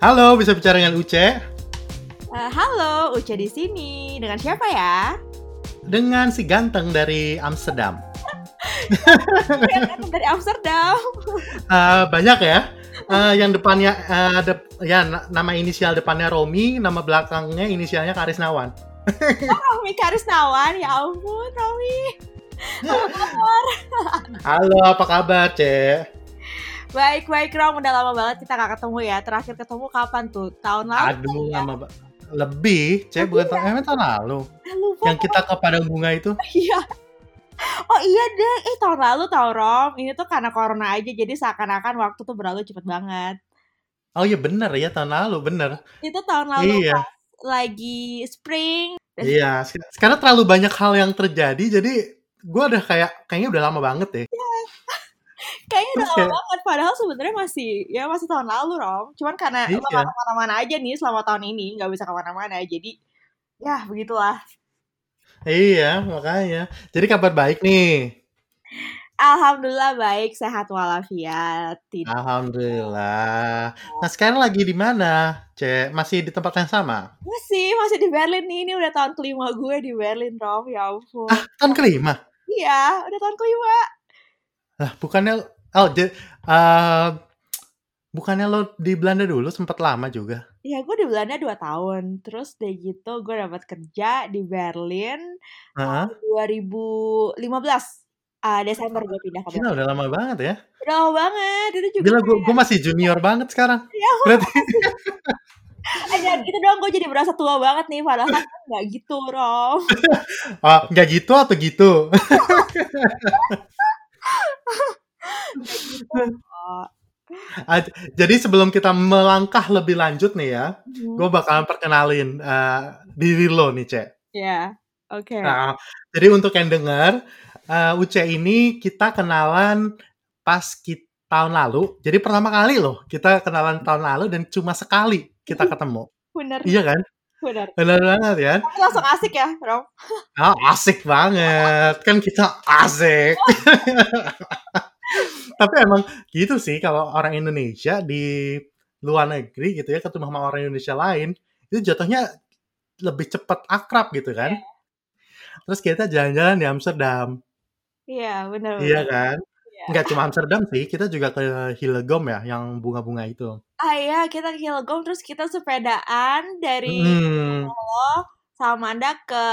Halo, bisa bicara dengan Uce? Uh, halo, Uce di sini. Dengan siapa ya? Dengan si ganteng dari Amsterdam. ganteng dari Amsterdam. Uh, banyak ya. Uh, yang depannya uh, de ya nama inisial depannya Romi, nama belakangnya inisialnya Karisnawan. oh, Romi Karisnawan, ya ampun Romi. Apa kabar? Halo, apa kabar, Cek? Baik, baik, Rom. Udah lama banget kita gak ketemu ya. Terakhir ketemu kapan tuh? Tahun lalu? Aduh, ya? lama banget. Lebih, Cek. Bukan tahun, emang tahun lalu. Eh, lupa. Yang kita ke Padang Bunga itu. Iya. Oh iya deh, eh tahun lalu tau Rom, ini tuh karena corona aja jadi seakan-akan waktu tuh berlalu cepet banget. Oh iya bener ya tahun lalu, bener. Itu tahun lalu iya. pas lagi spring. Iya, sekarang terlalu banyak hal yang terjadi jadi gue udah kayak kayaknya udah lama banget deh. Iya. Kayaknya udah lama banget padahal sebenarnya masih ya masih tahun lalu Rom. Cuman karena iya. ke mana-mana aja nih selama tahun ini nggak bisa ke mana-mana jadi ya begitulah. Iya, makanya. Jadi kabar baik nih. Alhamdulillah baik, sehat walafiat. Tidak. Alhamdulillah. Nah sekarang lagi di mana, Cek? Masih di tempat yang sama? Masih, masih di Berlin nih. Ini udah tahun kelima gue di Berlin, Rom. Ya ampun. Ah, tahun kelima? Iya, udah tahun kelima. Lah, bukannya... Oh, uh, bukannya lo di Belanda dulu sempat lama juga? Iya, gue di Belanda 2 tahun. Terus deh gitu gue dapat kerja di Berlin uh -huh. tahun 2015. Uh, Desember gue pindah ke Berlin. Udah lama banget ya. Udah lama banget. Itu juga Gila, gue, gue masih junior banget sekarang. Ya, Berarti... Aja gitu dong gue jadi berasa tua banget nih padahal kan nggak gitu Rom oh nggak gitu atau gitu, gitu. Jadi sebelum kita melangkah lebih lanjut nih ya, hmm. gue bakalan perkenalin uh, diri lo nih, Cek. Ya, yeah. oke. Okay. Nah, jadi untuk yang dengar, uh, Uce ini kita kenalan pas kita tahun lalu. Jadi pertama kali loh kita kenalan tahun lalu dan cuma sekali kita ketemu. Bener. Iya kan? Bener. Bener banget ya. Tapi langsung asik ya, Rom? Oh, asik banget. Kan kita asik. Tapi emang gitu sih kalau orang Indonesia di luar negeri gitu ya ketemu sama orang Indonesia lain itu jatuhnya lebih cepat akrab gitu kan. Yeah. Terus kita jalan-jalan di Amsterdam. Iya, benar. Iya kan? Enggak cuma Amsterdam sih, kita juga ke Hillegom ya, yang bunga-bunga itu. Ah iya, kita ke Hillegom terus kita sepedaan dari hmm. sama Anda ke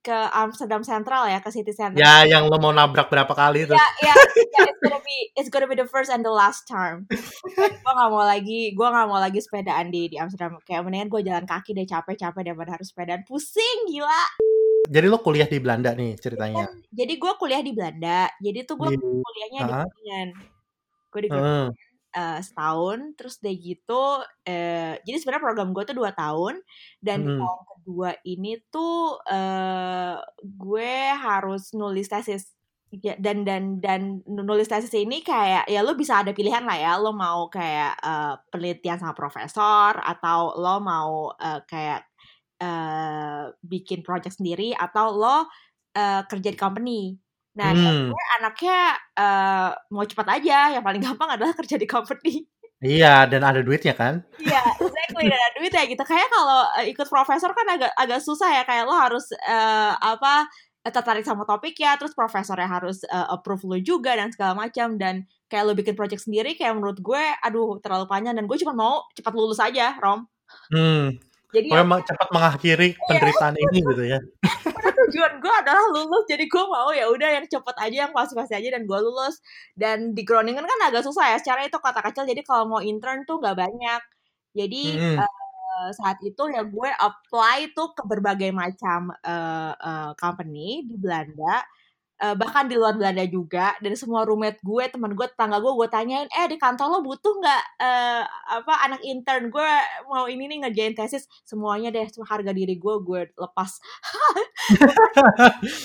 ke Amsterdam Central ya, ke City Center. Ya, yang lo mau nabrak berapa kali itu? Ya, ya, ya it's gonna be it's gonna be the first and the last time. gue gak mau lagi, gue gak mau lagi sepedaan di di Amsterdam. Kayak mendingan gue jalan kaki deh capek-capek daripada harus sepedaan. Pusing gila. Jadi lo kuliah di Belanda nih ceritanya? Jadi gue kuliah di Belanda. Jadi tuh gue kuliahnya di Groningen. Gue di Groningen uh. Uh, setahun. Terus deh gitu. Uh, jadi sebenarnya program gue tuh dua tahun. Dan hmm. tahun kedua ini tuh uh, gue harus nulis tesis. Ya, dan dan dan nulis tesis ini kayak ya lo bisa ada pilihan lah ya lo mau kayak uh, penelitian sama profesor atau lo mau uh, kayak uh, bikin project sendiri atau lo uh, kerja di company. Nah, hmm. gue anaknya uh, mau cepat aja, yang paling gampang adalah kerja di company. Iya, dan ada duitnya kan? Iya, exactly, dan ada duitnya gitu. Kayak kalau uh, ikut profesor kan agak agak susah ya, kayak lo harus uh, apa tertarik sama topik ya, terus profesornya harus uh, approve lo juga dan segala macam dan kayak lo bikin project sendiri kayak menurut gue aduh terlalu panjang dan gue cuma mau cepat lulus aja, Rom. Hmm. Jadi ya, cepat mengakhiri iya. penderitaan ini gitu ya. Tujuan gue adalah lulus, jadi gue mau ya udah yang cepat aja, yang pasti-pasti aja dan gue lulus. Dan di Groningen kan agak susah ya, secara itu kota kecil, jadi kalau mau intern tuh nggak banyak. Jadi hmm. uh, saat itu ya gue apply tuh ke berbagai macam uh, uh, company di Belanda uh, bahkan di luar Belanda juga dan semua roommate gue teman gue tetangga gue gue tanyain eh di kantor lo butuh nggak uh, apa anak intern? Gue mau ini nih ngerjain tesis semuanya deh cuma harga diri gue gue lepas.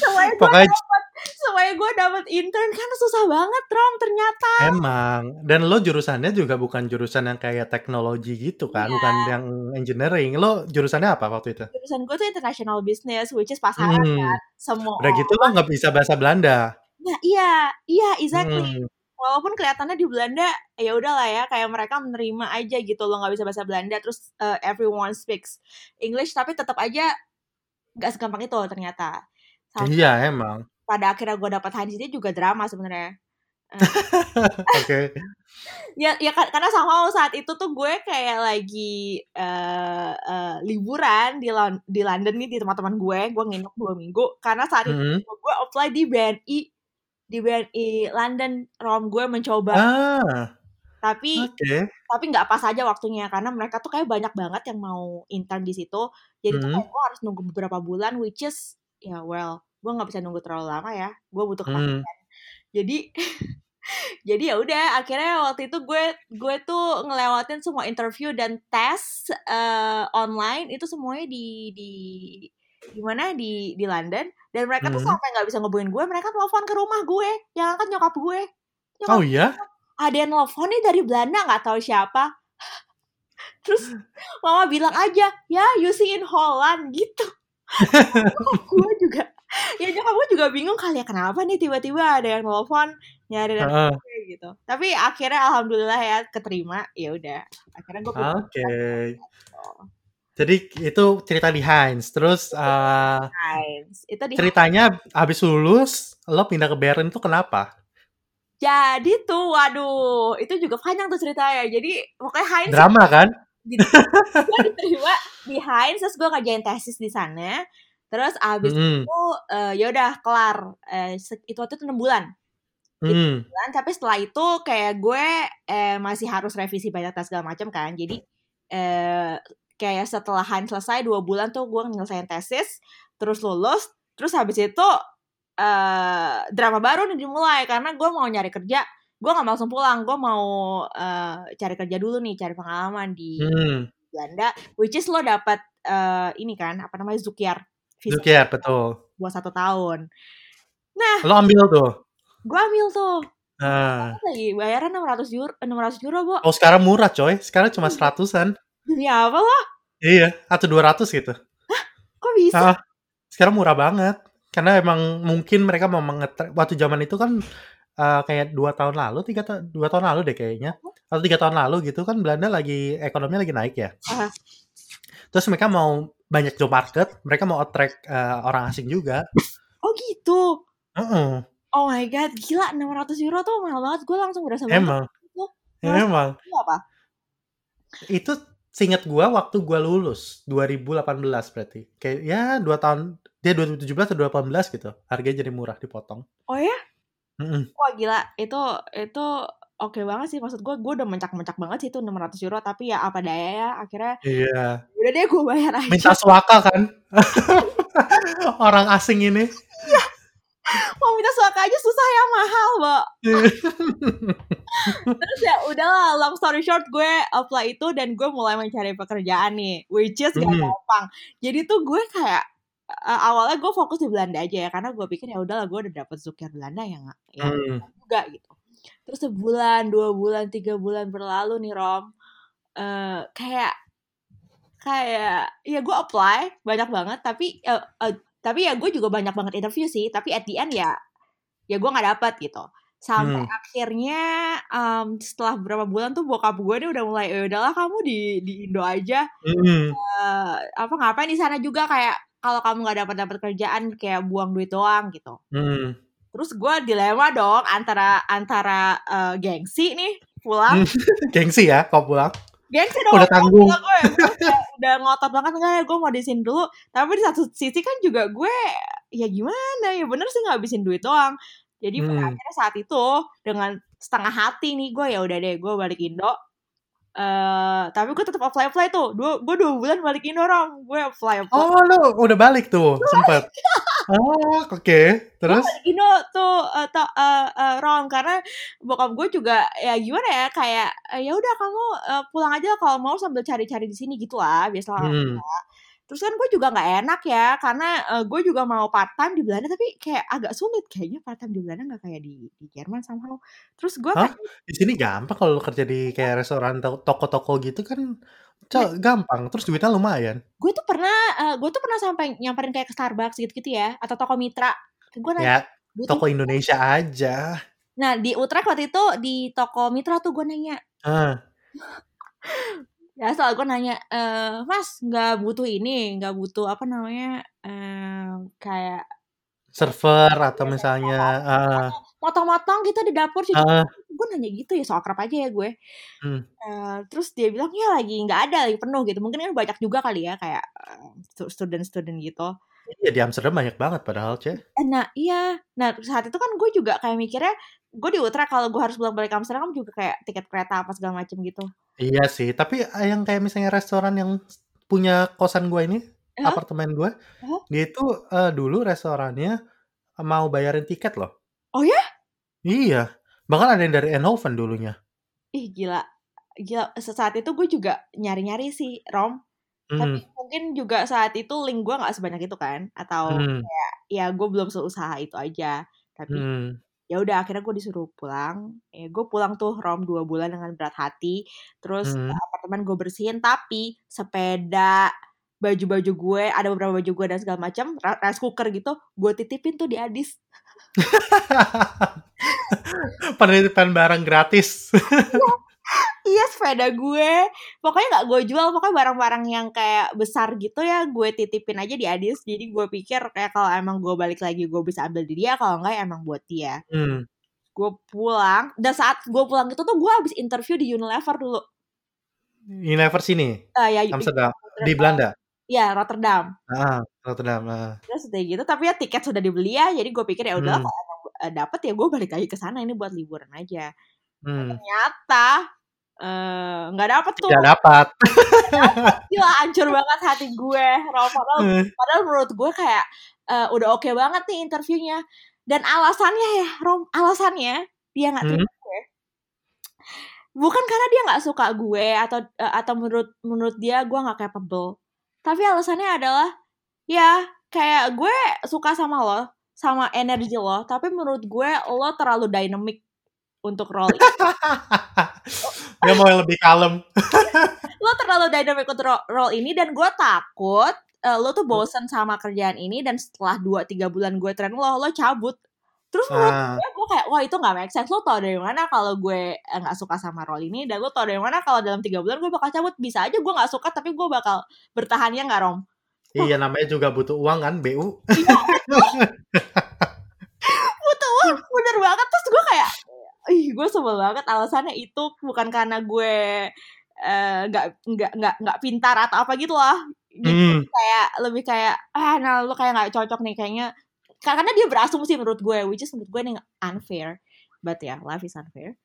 Semuanya gue Pokoknya... dapat semuanya gue dapat intern kan susah banget Rom ternyata. Emang. Dan lo jurusannya juga bukan jurusan yang kayak teknologi gitu kan? Yeah. bukan yang engineering. Lo jurusannya apa waktu itu? Jurusan gue tuh international business which is pasaran hmm. kan? Semua udah gitu lo nggak bisa bahasa Belanda. Nah, iya, iya, exactly. Hmm. walaupun kelihatannya di Belanda ya udahlah ya kayak mereka menerima aja gitu lo nggak bisa bahasa Belanda terus uh, everyone speaks English tapi tetap aja nggak segampang itu ternyata Sampai iya emang pada akhirnya gue dapat ini juga drama sebenarnya. Oke okay. ya ya karena sama saat itu tuh gue kayak lagi uh, uh, liburan di di London nih di teman-teman gue gue nginep dua minggu karena saat mm -hmm. itu gue apply di BNI di BNI London rom gue mencoba ah, tapi okay. tapi nggak pas aja waktunya karena mereka tuh kayak banyak banget yang mau intern di situ jadi mm -hmm. tuh gue harus nunggu beberapa bulan which is ya well gue nggak bisa nunggu terlalu lama ya gue butuh kepastian mm. jadi jadi ya udah akhirnya waktu itu gue gue tuh ngelewatin semua interview dan tes uh, online itu semuanya di di di mana? Di di London. Dan mereka tuh hmm. sampai nggak bisa ngebuin gue? Mereka telepon ke rumah gue yang angkat nyokap gue. Nyokap oh iya? ada yang telepon nih dari Belanda nggak tahu siapa. Terus mama bilang aja ya you see in Holland gitu. Gue juga ya nyokap gue juga bingung kali ya kenapa nih tiba-tiba ada yang telepon nyari dan uh. gitu tapi akhirnya alhamdulillah ya keterima ya udah akhirnya gue oke okay. jadi itu cerita di Heinz terus uh, Heinz itu di ceritanya Heinz. habis lulus lo pindah ke Bern itu kenapa jadi tuh waduh itu juga panjang tuh ceritanya jadi pokoknya Heinz drama kan gitu. gue diterima di Heinz terus gue kerjain tesis di sana terus abis mm. itu uh, ya udah kelar uh, itu waktu itu enam bulan mm. bulan tapi setelah itu kayak gue eh, masih harus revisi banyak tes segala macam kan. Jadi eh, kayak setelah selesai dua bulan tuh gue nyelesain tesis terus lulus terus habis itu uh, drama baru nih dimulai. Karena gue mau nyari kerja gue nggak langsung pulang. Gue mau uh, cari kerja dulu nih cari pengalaman di hmm. Belanda. Which is lo dapat uh, ini kan apa namanya Zukiar Zukiar betul. Buat satu tahun. Nah lo ambil tuh Gue ambil tuh. Nah. Lagi bayaran 600 euro, 600 euro, Bu. Oh, sekarang murah, coy. Sekarang cuma seratusan. Demi apa lo? Iya, atau 200 gitu. Hah? Kok bisa? Nah, sekarang murah banget. Karena emang mungkin mereka mau mengetrek waktu zaman itu kan uh, kayak dua tahun lalu, tiga ta dua tahun lalu deh kayaknya, atau tiga tahun lalu gitu kan Belanda lagi ekonominya lagi naik ya. Uh. Terus mereka mau banyak job market, mereka mau attract uh, orang asing juga. Oh gitu. Uh -uh. Oh my god, gila 600 euro tuh mahal banget. Gue langsung berasa Emang. Itu, Emang. Itu apa? Itu seingat gue waktu gue lulus 2018 berarti. Kayak ya dua tahun dia 2017 atau 2018 gitu. Harganya jadi murah dipotong. Oh ya? Mm -mm. Wah gila, itu itu oke okay banget sih maksud gue gue udah mencak-mencak banget sih itu 600 euro tapi ya apa daya ya akhirnya iya udah deh gue bayar aja minta suaka kan orang asing ini iya mau minta suaka aja susah ya mahal mbak terus ya udahlah long story short gue apply itu dan gue mulai mencari pekerjaan nih which is gak hmm. gampang jadi tuh gue kayak uh, awalnya gue fokus di Belanda aja ya karena gue pikir ya udahlah gue udah dapet zukir Belanda ya nggak ya hmm. juga gitu terus sebulan dua bulan tiga bulan berlalu nih Rom uh, kayak kayak ya gue apply banyak banget tapi uh, uh, tapi ya gue juga banyak banget interview sih tapi at the end ya ya gue nggak dapet gitu sampai hmm. akhirnya um, setelah beberapa bulan tuh bokap gue nih udah mulai ya udahlah kamu di di Indo aja hmm. uh, apa ngapain di sana juga kayak kalau kamu nggak dapat dapat kerjaan kayak buang duit doang gitu hmm. terus gue dilema dong antara antara uh, gengsi nih pulang gengsi ya kau pulang gengsi dong udah tanggung. gue udah, udah ngotot banget enggak ya gue mau di sini dulu. Tapi di satu sisi kan juga gue ya gimana ya bener sih ngabisin duit doang. Jadi hmm. akhirnya saat itu dengan setengah hati nih gue ya udah deh gue balik Indo Uh, tapi gue tetap apply apply tuh. Dua gue dua bulan balik Indo orang. Gue apply apply. Oh lo udah balik tuh sempet? oh oke. Okay. terus Indo tuh uh, to, uh, uh, Rom. Karena bokap gue juga ya gimana ya kayak ya udah kamu uh, pulang aja kalau mau sambil cari-cari di sini gitu lah biasa hmm. Terus kan gue juga nggak enak ya karena uh, gue juga mau part time di Belanda tapi kayak agak sulit kayaknya part time di Belanda nggak kayak di di Jerman somehow. Terus gue Hah? Di sini gampang kalau kerja di kayak restoran toko-toko gitu kan nah, gampang terus duitnya lumayan. Gue tuh pernah uh, gue tuh pernah sampai nyamperin kayak ke Starbucks gitu-gitu ya atau toko mitra. Gue ya, toko Indonesia aja. Nah, di Utrecht waktu itu di toko Mitra tuh gue nanya. Ah. ya soal gue nanya, e, Mas nggak butuh ini, nggak butuh apa namanya, eh, kayak server atau misalnya uh, motong-motong gitu di dapur sih. Uh, gue nanya gitu ya so akrab aja ya gue. Hmm. Uh, terus dia bilang ya lagi nggak ada lagi penuh gitu. Mungkin kan banyak juga kali ya kayak uh, student-student gitu. Iya di Amsterdam banyak banget padahal ceh. Nah iya, nah saat itu kan gue juga kayak mikirnya gue di Utrecht kalau gue harus bolak balik Amsterdam juga kayak tiket kereta apa segala macem gitu. Iya sih, tapi eh, yang kayak misalnya restoran yang punya kosan gue ini, huh? apartemen gue, huh? dia itu uh, dulu restorannya mau bayarin tiket loh. Oh ya? Iya, bahkan ada yang dari Eindhoven dulunya. Ih gila, gila. Saat itu gue juga nyari-nyari sih Rom. Hmm. Tapi mungkin juga saat itu link gue nggak sebanyak itu kan, atau hmm. kayak ya gue belum seusaha itu aja. Tapi hmm ya udah akhirnya gue disuruh pulang. Ya gue pulang tuh rom dua bulan dengan berat hati. Terus hmm. apartemen gue bersihin tapi sepeda baju-baju gue ada beberapa baju gue dan segala macam rice cooker gitu gue titipin tuh di Adis. Penitipan barang gratis. Iya, iya sepeda gue pokoknya nggak gue jual pokoknya barang-barang yang kayak besar gitu ya gue titipin aja di Adis jadi gue pikir kayak kalau emang gue balik lagi gue bisa ambil di dia kalau enggak emang buat dia hmm. gue pulang dan saat gue pulang itu tuh gue habis interview di Unilever dulu Unilever sini uh, ya, Amsterdam di Belanda Iya Rotterdam. Ah Rotterdam. Ah. Terus udah gitu tapi ya tiket sudah dibeli ya jadi gue pikir ya udah hmm. kalau emang eh, dapet ya gue balik lagi ke sana ini buat liburan aja. Hmm. Ternyata nggak uh, dapet tuh. Nggak dapat gila hancur banget hati gue. Padahal hmm. padahal menurut gue kayak uh, udah oke okay banget nih interviewnya. Dan alasannya ya Rom alasannya dia nggak terima hmm. gue. Bukan karena dia nggak suka gue atau uh, atau menurut menurut dia gue nggak capable. Tapi alasannya adalah ya kayak gue suka sama lo sama energi lo tapi menurut gue lo terlalu dynamic untuk role ini. Dia mau yang lebih kalem. lo terlalu dynamic untuk role ini dan gue takut uh, lo tuh bosen sama kerjaan ini dan setelah 2-3 bulan gue tren lo, lo cabut. Terus menurut gue, gue kayak, wah itu gak make sense. Lo tau dari mana kalau gue eh, gak suka sama role ini dan lo tau dari mana kalau dalam 3 bulan gue bakal cabut. Bisa aja gue gak suka tapi gue bakal bertahannya gak Rom? Iya namanya juga butuh uang kan, BU. Iya, butuh uang, bener banget. Terus gue kayak, ih gue sebel banget. Alasannya itu bukan karena gue eh, nggak uh, nggak nggak nggak pintar atau apa gitu lah gitu hmm. kayak lebih kayak ah nah lu kayak nggak cocok nih kayaknya. Karena dia berasumsi menurut gue which is menurut gue ini unfair. But ya yeah, life is unfair.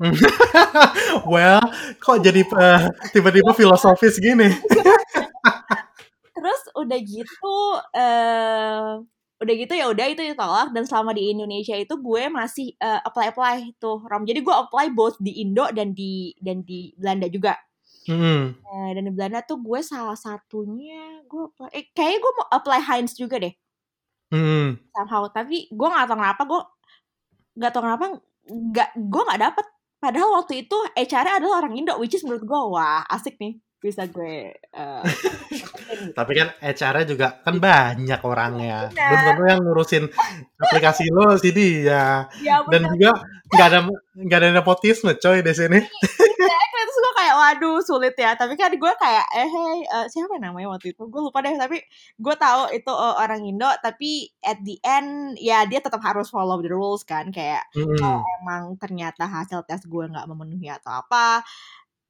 Well kok jadi uh, tiba-tiba filosofis gini? Terus udah gitu uh, udah gitu ya udah itu ditolak dan selama di Indonesia itu gue masih uh, apply apply tuh rom. Jadi gue apply both di Indo dan di dan di Belanda juga. Mm. uh, dan di Belanda tuh gue salah satunya gue apply eh, kayaknya gue mau apply Heinz juga deh. Mm. somehow. Tapi gue nggak tahu kenapa gue nggak tahu kenapa nggak gue nggak dapet. Padahal waktu itu HR adalah orang Indo which is menurut gue wah asik nih bisa gue uh, tapi kan HR-nya juga kan banyak orangnya. Belum tentu yang ngurusin aplikasi lo sih dia. Ya, dan juga nggak ada nggak ada nepotisme coy di sini. Iya, terus gue kayak waduh sulit ya. Tapi kan gue kayak eh hey, uh, siapa namanya waktu itu? Gue lupa deh tapi gue tahu itu uh, orang Indo tapi at the end ya dia tetap harus follow the rules kan kayak hmm. kalau emang ternyata hasil tes gue nggak memenuhi atau apa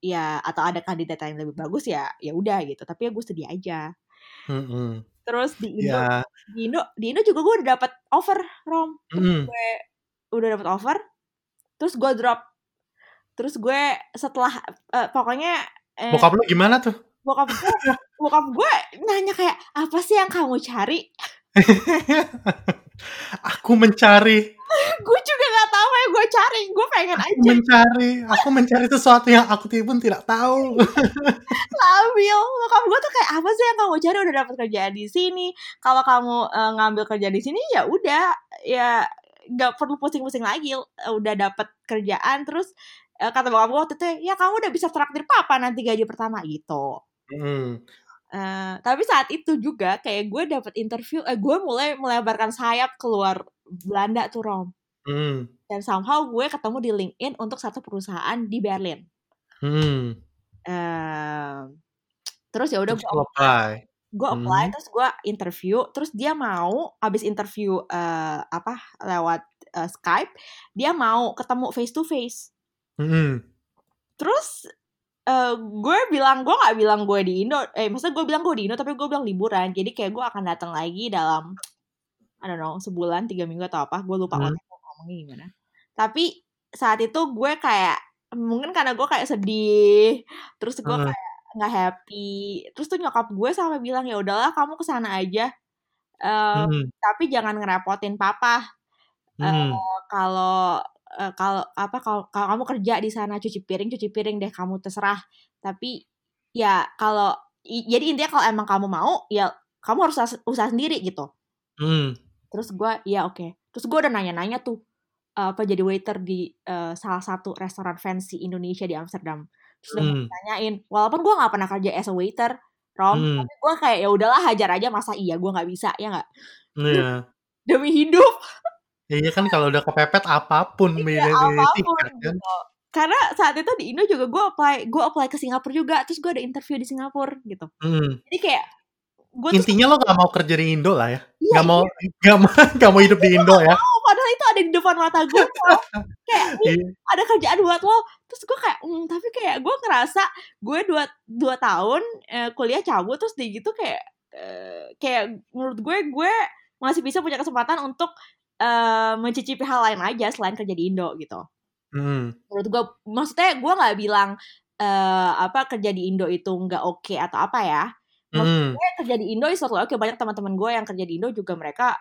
ya atau ada kandidat yang lebih bagus ya ya udah gitu. Tapi ya gue sedih aja. Mm-hmm. terus di Indo yeah. di Indo di Indo juga gue udah dapat offer rom. Mm. gue udah dapat offer terus gue drop. Terus gue setelah uh, pokoknya eh, bokap lu gimana tuh? bokap gue bokap gue nanya kayak apa sih yang kamu cari? Aku mencari. Gue juga gak tahu apa yang gue cari gue pengen aku aja. mencari aku mencari sesuatu yang aku pun tidak tahu. Labil. Kamu gue tuh kayak apa sih yang kamu cari? Udah dapat kerja di sini. Kalau kamu uh, ngambil kerja di sini ya udah. Ya nggak perlu pusing-pusing lagi. Udah dapat kerjaan. Terus uh, kata bokap gue waktu itu ya kamu udah bisa traktir papa nanti gaji pertama gitu. Hmm. Uh, tapi saat itu juga kayak gue dapet interview, eh gue mulai melebarkan sayap keluar Belanda tuh Rom. Hmm. Dan somehow gue ketemu di LinkedIn untuk satu perusahaan di Berlin. Hmm. Uh, terus ya udah gue apply. gue apply Hmm. terus gue interview terus dia mau abis interview eh, apa lewat eh, Skype dia mau ketemu face to face Mhm. terus eh, gue bilang gue nggak bilang gue di Indo eh maksudnya gue bilang gue di Indo tapi gue bilang liburan jadi kayak gue akan datang lagi dalam I don't know sebulan tiga minggu atau apa gue lupa Hmm. ngomongnya gimana tapi saat itu gue kayak mungkin karena gue kayak sedih terus gue kayak nggak happy terus tuh nyokap gue sampai bilang ya udahlah kamu ke sana aja Eh, Mhm. tapi jangan ngerepotin papa Mhm. kalau eh, kalau apa kalau kamu kerja di sana cuci piring cuci piring deh kamu terserah tapi ya kalau jadi intinya kalau emang kamu mau ya kamu harus usaha, usaha sendiri gitu Mhm. terus gue ya oke terus gue udah nanya-nanya tuh apa jadi waiter di eh, salah satu restoran fancy Indonesia di Amsterdam terus Hmm. nanyain walaupun gue nggak pernah kerja as a waiter Rom Hmm. tapi gue kayak ya udahlah hajar aja masa iya gue nggak bisa ya nggak Iya. demi hidup Iya kan kalau udah kepepet apa pun Iya, milih apa pun tiket kan. gitu. Karena saat itu di Indo juga gue apply, gue apply ke Singapura juga, terus gue ada interview di Singapura gitu. Hmm. Jadi kayak gue tuh Intinya lo gak mau kerja di Indo lah ya. iya, Gak mau gak mau gak mau hidup di Indo ya. Padahal itu ada di depan mata gue. kayak ini Iya. ada kerjaan buat lo. Terus gue kayak, mm, tapi kayak gue ngerasa gue dua dua tahun eh, kuliah cabut terus di gitu kayak eh, kayak menurut gue gue masih bisa punya kesempatan untuk eh, mencicipi hal lain aja selain kerja di Indo gitu. Hmm. menurut gue maksudnya gue nggak bilang eh apa kerja di Indo itu nggak oke atau apa ya Hmm. Maksudnya kerja di Indo totally oke banyak teman-teman gue yang kerja di Indo juga mereka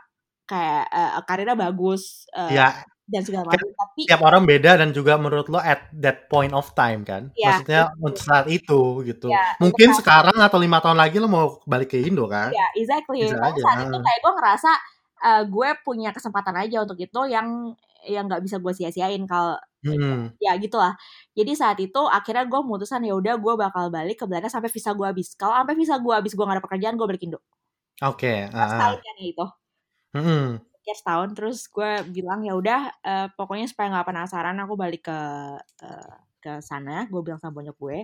kayak eh, karirnya bagus eh, Ya, dan segala macam tapi tiap orang beda dan juga menurut lo at that point of time kan. Iya, Maksudnya untuk saat itu gitu. ya Mungkin sekarang atau lima tahun lagi lo mau balik ke Indo kan? ya exactly Bisa tapi aja. saat itu kayak gue ngerasa eh, gue punya kesempatan aja untuk itu yang yang nggak bisa gue sia-siain kalau Hmm. ya gitulah jadi saat itu akhirnya gue memutuskan ya udah gue bakal balik ke Belanda sampai visa gue habis kalau sampai visa gue habis gue gak ada pekerjaan gue balik Indo Oke. Setahun kan ya itu Hmm. kayak setahun terus gue bilang ya udah eh, pokoknya supaya nggak penasaran aku balik ke eh, ke sana gue bilang sama bonyok gue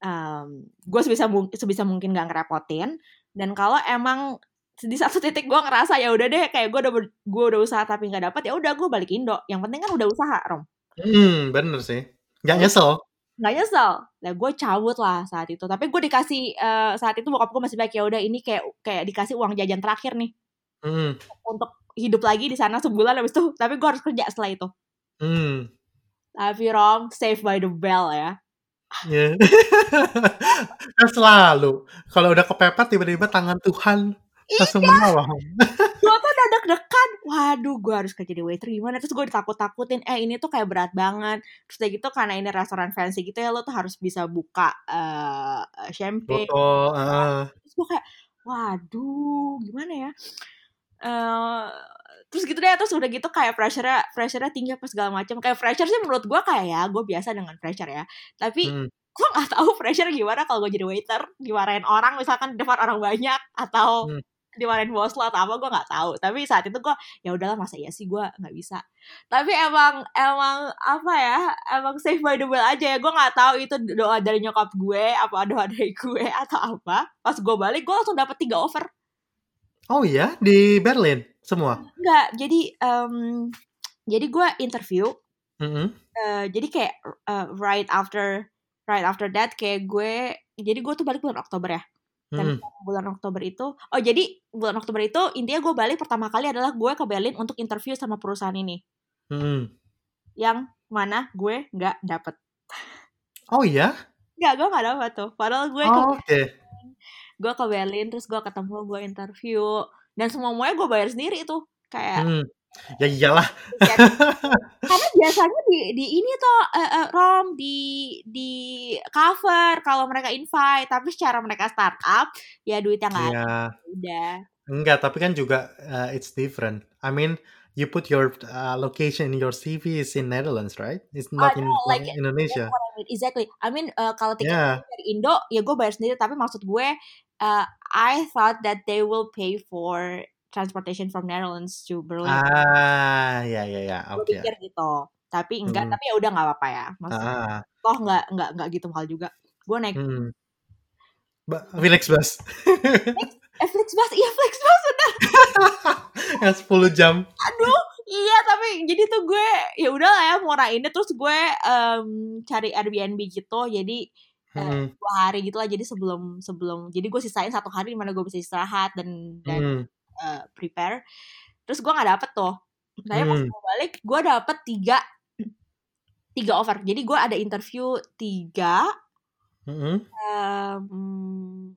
em, gue sebisa sebisa mungkin nggak ngerepotin dan kalau emang di satu titik gue ngerasa ya udah deh kayak gue udah gue udah usaha tapi nggak dapet ya udah gue balik Indo yang penting kan udah usaha rom Hmm, bener sih. Gak nyesel. nggak nyesel nah gue cabut lah saat itu tapi gue dikasih eh, saat itu bokap gue masih baik ya udah ini kayak kayak dikasih uang jajan terakhir nih Hmm. untuk hidup lagi di sana sebulan habis itu tapi gue harus kerja setelah itu Hmm. Tapi Rom, saved by the bell ya. Ya. kan selalu. Kalau udah kepepet tiba-tiba tangan Tuhan langsung menolong. Gue tuh udah deg-degan. Waduh, gue harus kerja di waiter gimana? Terus gue ditakut-takutin. Eh, ini tuh kayak berat banget. Terus kayak gitu karena ini restoran fancy gitu ya, lo tuh harus bisa buka eh champagne. Foto. ah. Terus gue kayak, waduh, gimana ya? Eh terus gitu deh, terus udah gitu kayak pressure-nya, pressure-nya tinggi apa segala macam. Kayak pressure sih menurut gue kayak ya, gue biasa dengan pressure ya. Tapi Hmm. gue nggak tahu pressure gimana kalau gue jadi waiter dimarahin orang misalkan di depan orang banyak atau Hmm. dimarahin bos lo atau apa gue nggak tahu tapi saat itu gue ya udahlah masa iya sih gue nggak bisa tapi emang emang apa ya emang safe by the bell aja ya gue nggak tahu itu doa dari nyokap gue apa doa dari gue atau apa pas gue balik gue langsung dapet tiga offer Oh iya, di Berlin semua. Enggak, jadi em, jadi gue interview Mm-mm. eh, jadi kayak eh, right after right after that kayak gue jadi gue tuh balik bulan Oktober ya dan Mm. bulan Oktober itu oh jadi bulan Oktober itu intinya gue balik pertama kali adalah gue ke Berlin untuk interview sama perusahaan ini Mm. yang mana gue nggak dapet Oh iya? nggak gue nggak dapet tuh padahal gue ke Oh, Oke. Gue ke Berlin terus gue ketemu gue interview dan semua semuanya gue bayar sendiri tuh kayak Hmm. Ya iyalah. tiket. karena biasanya di di ini tuh eh, eh, rom di di cover kalau mereka invite tapi secara mereka startup ya duitnya nggak ada Ya, udah enggak, tapi kan juga uh, it's different. I mean, you put your uh, location in your CV is in Netherlands, right? It's not I in know, like, Indonesia. I mean. Exactly. I mean uh, kalau tiket Yeah. dari Indo ya gue bayar sendiri tapi maksud gue uh, I thought that they will pay for transportation from Netherlands to Berlin. Ah, ya ya ya, Gue oke. pikir gitu. Tapi enggak, Mhm. tapi ya udah nggak apa-apa ya. Maksudnya Heeh. toh nggak nggak nggak gitu mahal juga. Gue naik Mhm. Ba Flixbus. eh Flixbus, iya Flixbus bener. Yang 10 jam. Aduh, iya tapi jadi tuh gue ya udahlah ya murah ini terus gue em, cari Airbnb gitu. Jadi Mhm. dua hari gitu lah. Jadi sebelum sebelum jadi gue sisain satu hari di mana gue bisa istirahat dan dan Mhm. eh, prepare. Terus gue nggak dapet tuh. Saya pas Mhm. mau balik gue dapet tiga tiga offer. Jadi gue ada interview tiga. Mhm. em,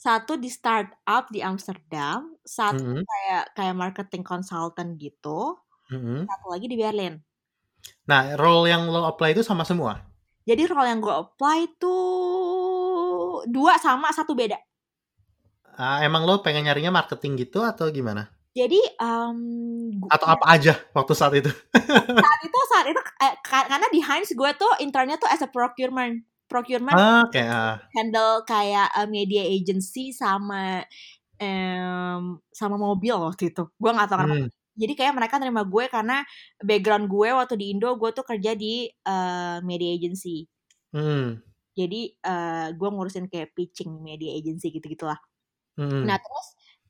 satu di startup di Amsterdam, satu Mhm. kayak kayak marketing consultant gitu, Mhm. satu lagi di Berlin. Nah, role yang lo apply itu sama semua? Jadi role yang gue apply tuh dua sama satu beda. Ah, emang lo pengen nyarinya marketing gitu atau gimana? Jadi em, gu- Atau apa aja waktu saat itu? saat itu saat itu eh, ka- karena di Heinz gue tuh internnya tuh as a procurement procurement Ah, Oke, ah. handle kayak eh, media agency sama em, sama mobil waktu itu. Gue nggak tahu kenapa. Hmm. Jadi kayak mereka nerima gue karena background gue waktu di Indo gue tuh kerja di eh, media agency. Hmm. Jadi eh, gue ngurusin kayak pitching media agency gitu-gitulah. Hmm. Nah terus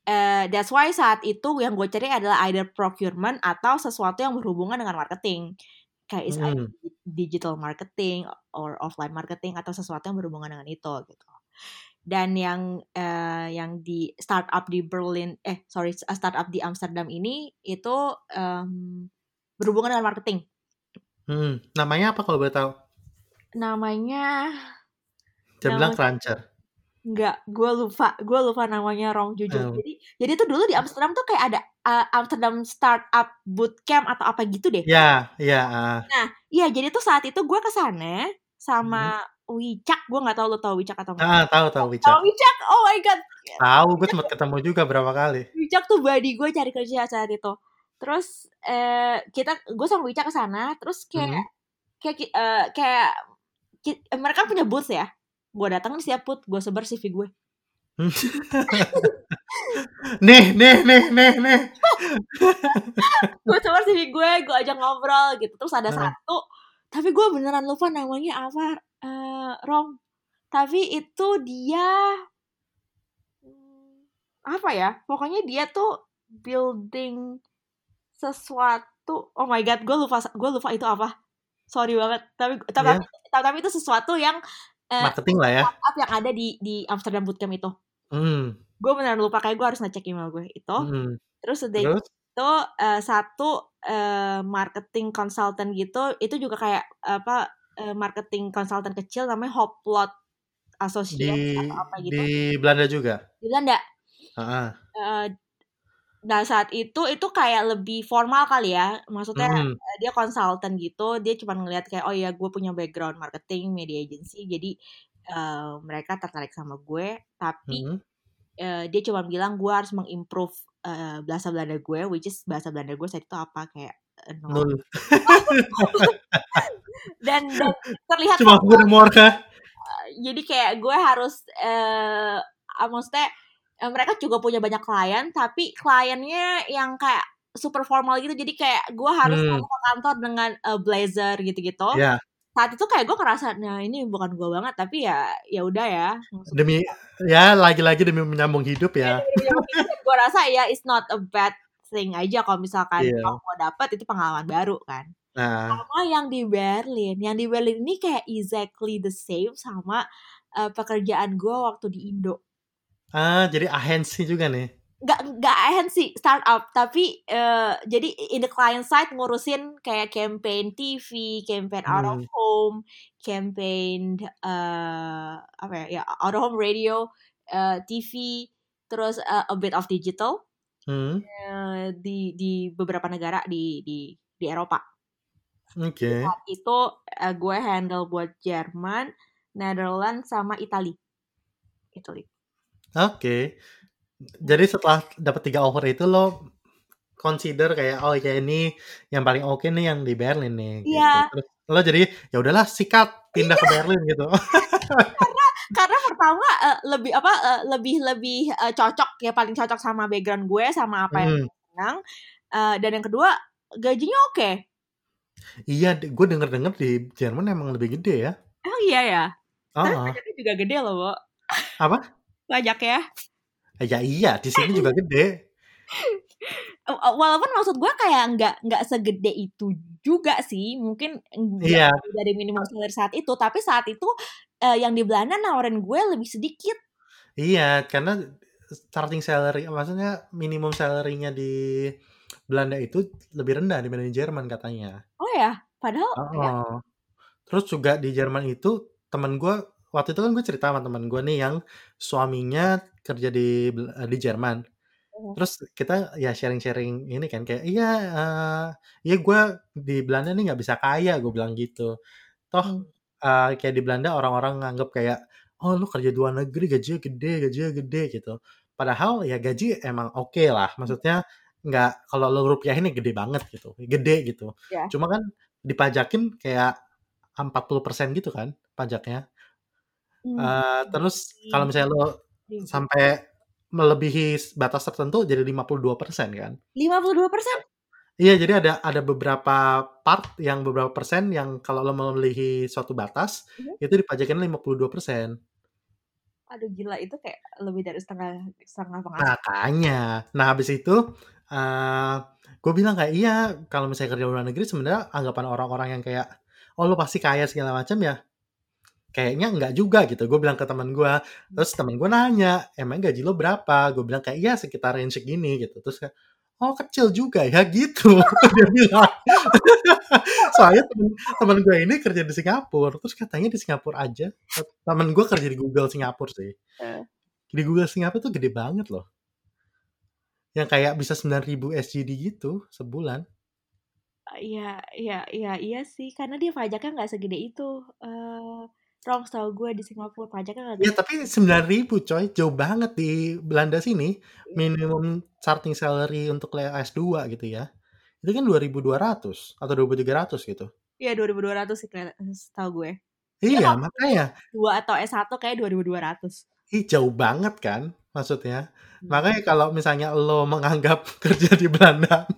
eh, that's why saat itu yang gue cari adalah either procurement atau sesuatu yang berhubungan dengan marketing. Kayak Hmm. digital marketing or offline marketing atau sesuatu yang berhubungan dengan itu gitu. Dan yang eh, yang di startup di Berlin eh sorry startup di Amsterdam ini itu em, berhubungan dengan marketing. Hmm. Namanya apa kalau boleh tahu? Namanya Dia bilang Cruncher. Enggak, gue lupa, gue lupa namanya Rong jujur. Oh. Jadi, jadi tuh dulu di Amsterdam tuh kayak ada uh, Amsterdam Startup Bootcamp atau apa gitu deh. Ya, ya. ah. Iya, jadi tuh saat itu gue ke sana sama Wicak, gue nggak tahu lo tau Wicak atau enggak. Hmm. Ah, tahu tahu Tahu Wicak. Wicak? Oh my god, Tahu, gue sempat ketemu juga berapa kali. Wicak tuh body gue cari kerja saat itu. Terus eh, kita, gue sama Wicak ke sana, terus kayak Mhm. kayak eh, kayak mereka punya booth ya. Gue datang nih siap put, gue sebar CV gue. nih, nih, nih, nih, nih. gue coba CV gue gue ajak ngobrol gitu terus ada Heeh. satu tapi gue beneran lupa namanya apa eh Rom tapi itu dia hmm, apa ya pokoknya dia tuh building sesuatu oh my god gue lupa gue lupa itu apa sorry banget tapi tapi, Iya. tapi, tapi itu sesuatu yang eh, Marketing lah ya. yang ada di di Amsterdam Bootcamp itu Hmm. gue beneran lupa kayak gue harus ngecek email gue itu hmm. terus udah Terus? itu eh, satu eh, marketing consultant gitu itu juga kayak apa eh, marketing consultant kecil namanya Hoplot Associates Di atau apa gitu. di Belanda juga. di Belanda. Ah, Eh, nah saat itu itu kayak lebih formal kali ya. Maksudnya hmm. eh, dia konsultan gitu. Dia cuma ngelihat kayak oh ya gue punya background marketing media agency. Jadi eh, mereka tertarik sama gue. Tapi Hmm. eh, dia cuma bilang gue harus mengimprove eh, bahasa Belanda gue which is bahasa Belanda gue saat itu apa kayak nol. Dan dan terlihat Cuma kok, goedemorgen. jadi kayak gue harus eh ah, maksudnya eh, mereka juga punya banyak klien tapi kliennya yang kayak super formal gitu jadi kayak gue harus Hmm. ke kantor dengan eh, blazer gitu-gitu Ya, saat itu kayak gue ngerasa nah ini bukan gue banget tapi ya ya udah ya Maksudnya, demi ya lagi-lagi demi menyambung hidup ya. gue rasa ya it's not a bad thing aja kalau misalkan Iya. kamu mau dapet itu pengalaman baru kan Nah, sama yang di Berlin yang di Berlin ini kayak exactly the same sama eh, pekerjaan gue waktu di Indo ah jadi agensi juga nih. nggak nggak agency startup tapi eh, jadi in the client side ngurusin kayak campaign TV, campaign out of Hmm. home, campaign eh apa ya, ya out of home radio, eh, TV, terus eh, a bit of digital Hmm. eh, di di beberapa negara di di di Eropa. Oke. Saat itu eh, gue handle buat Jerman, Netherlands sama Italy. Italy. Oke. Jadi setelah dapat tiga offer itu lo consider kayak oh ya ini yang paling oke nih yang di Berlin nih gitu. Iya. Terus lo jadi ya udahlah sikat pindah ke Berlin gitu. karena pertama uh, lebih apa uh, lebih lebih uh, cocok ya paling cocok sama background gue sama apa yang hmm. senang uh, dan yang kedua gajinya oke okay. iya gue denger denger di Jerman emang lebih gede ya oh iya ya oh. tapi pajaknya juga gede loh Bo. apa pajak ya ya iya di sini juga gede walaupun maksud gue kayak nggak nggak segede itu juga sih mungkin yeah. dari minimum salary saat itu tapi saat itu uh, yang di Belanda nawarin gue lebih sedikit. Iya karena starting salary maksudnya minimum salarynya di Belanda itu lebih rendah dibanding Jerman katanya. Oh ya? Padahal oh, ya. terus juga di Jerman itu teman gue waktu itu kan gue cerita sama teman gue nih yang suaminya kerja di di Jerman. Terus kita ya sharing-sharing ini kan kayak iya uh, ya gue di Belanda nih nggak bisa kaya gue bilang gitu. Toh uh, kayak di Belanda orang-orang nganggap kayak oh lu kerja dua negeri gajinya gede gajinya gede gitu. Padahal ya gaji emang oke okay lah. Maksudnya nggak kalau lo rupiah ini gede banget gitu, gede gitu. Yeah. Cuma kan dipajakin kayak 40% gitu kan pajaknya. Uh, terus kalau misalnya lo sampai melebihi batas tertentu jadi 52% kan. 52%? Iya, jadi ada ada beberapa part yang beberapa persen yang kalau lo melebihi suatu batas mm-hmm. itu dipajakin 52%. Aduh gila itu kayak lebih dari setengah setengah penghasilan. Makanya. Nah, habis itu uh, eh, gue bilang kayak iya kalau misalnya kerja di luar negeri sebenarnya anggapan orang-orang yang kayak oh lo pasti kaya segala macam ya kayaknya enggak juga gitu gue bilang ke teman gue terus teman gue nanya emang gaji lo berapa gue bilang kayak iya sekitar range segini gitu terus kayak oh kecil juga ya gitu. Dia bilang. Soalnya temen, temen gue ini kerja di Singapura terus katanya di Singapura aja. Temen gue kerja di Google Singapura sih. Eh. di Google Singapura tuh gede banget loh. Yang kayak bisa 9000 SGD gitu sebulan. Iya, iya, iya, iya sih, karena dia pajaknya nggak segede itu. Uh, Wrong tau gue di Singapura pajaknya nggak Ya tapi sembilan ribu coy. Jauh banget di Belanda sini. Iya. minimum starting salary untuk S2 gitu ya. Itu kan 2200 atau 2300 gitu. Iya 2200 sih tau gue Iya ya, makanya. Dua atau S1 kayak 2200 Ih jauh banget kan maksudnya. Hmm. makanya kalau misalnya lo menganggap kerja di Belanda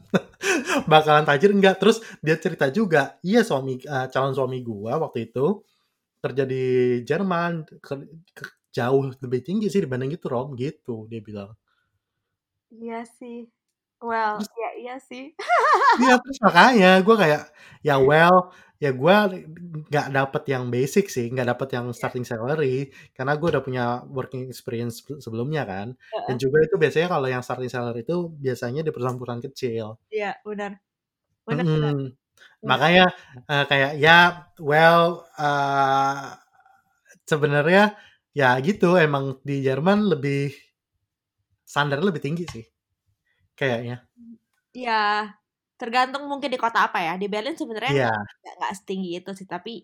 bakalan tajir enggak? Terus dia cerita juga iya suami uh, calon suami gua waktu itu kerja di Jerman ke, ke, jauh lebih tinggi sih dibanding itu Rom gitu dia bilang iya sih well terus, ya iya sih iya terus makanya gue kayak ya well ya gue nggak dapet yang basic sih nggak dapet yang iya. starting salary karena gue udah punya working experience sebelumnya kan uh-uh. dan juga itu biasanya kalau yang starting salary itu biasanya di perusahaan-perusahaan kecil iya benar benar, hmm. benar. Iya. Makanya uh, kayak ya well uh, sebenarnya ya gitu emang di Jerman lebih standar lebih tinggi sih kayaknya. Ya tergantung mungkin di kota apa ya. Di Berlin sebenarnya yeah. nggak setinggi itu sih tapi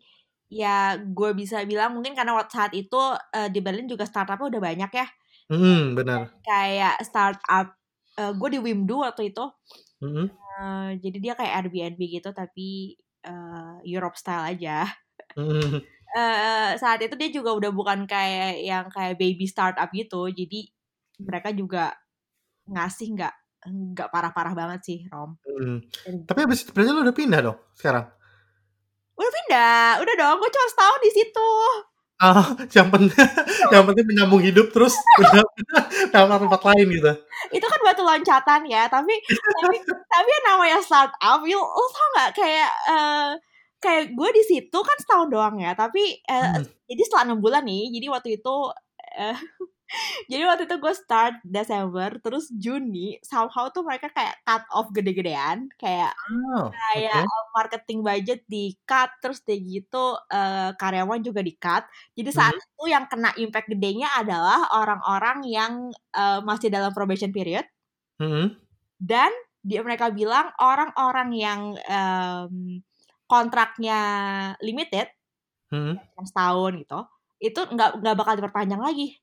ya gue bisa bilang mungkin karena waktu saat itu uh, di Berlin juga startupnya udah banyak ya. Hmm, benar. Kayak startup uh, gue di Wimdu waktu itu. Mm -hmm. uh, jadi dia kayak Airbnb gitu tapi uh, Europe style aja. Mm. uh, saat itu dia juga udah bukan kayak yang kayak baby startup gitu. Jadi mereka juga ngasih nggak nggak parah-parah banget sih Rom. Mm. Tapi abis itu berarti lo udah pindah dong sekarang? Udah pindah, udah dong. Gue cuma setahun di situ. Ah, yang penting yang penting menyambung hidup terus dalam tempat lain gitu. Itu kan batu loncatan ya, tapi tapi tapi yang namanya startup, you, lo tau nggak kayak uh, kayak gue di situ kan setahun doang ya, tapi uh, hmm. jadi setelah enam bulan nih, jadi waktu itu uh, jadi waktu itu gue start Desember terus Juni somehow tuh mereka kayak cut off gede-gedean kayak oh, kayak okay. marketing budget di cut terus deh gitu uh, karyawan juga di cut jadi saat mm -hmm. itu yang kena impact gedenya adalah orang-orang yang uh, masih dalam probation period mm -hmm. dan dia mereka bilang orang-orang yang um, kontraknya limited mm -hmm. setahun gitu itu nggak nggak bakal diperpanjang lagi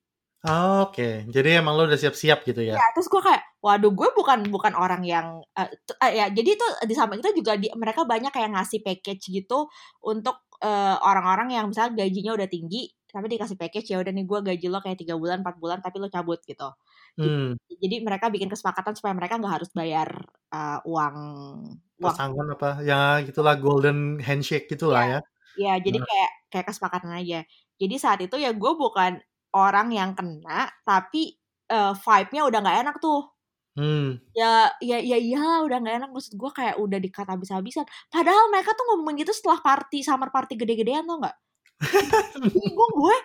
Oh, Oke, jadi emang lo udah siap-siap gitu ya? Ya, terus gue kayak, waduh, gue bukan bukan orang yang uh, uh, ya. Jadi itu di samping itu juga di, mereka banyak kayak ngasih package gitu untuk orang orang-orang yang misalnya gajinya udah tinggi, tapi dikasih package ya udah nih gue gaji lo kayak tiga bulan empat bulan tapi lo cabut gitu hmm. jadi mereka bikin kesepakatan supaya mereka nggak harus bayar uh, uang pesangon apa ya gitulah golden handshake gitulah ya ya jadi nah. kayak kayak kesepakatan aja jadi saat itu ya gue bukan orang yang kena tapi uh, vibe-nya udah nggak enak tuh Hmm. Ya, ya, ya, ya, udah gak enak. Maksud gue kayak udah dikat habis-habisan. Padahal mereka tuh ngomongin gitu setelah party, summer party gede-gedean tau gak? Bingung gue.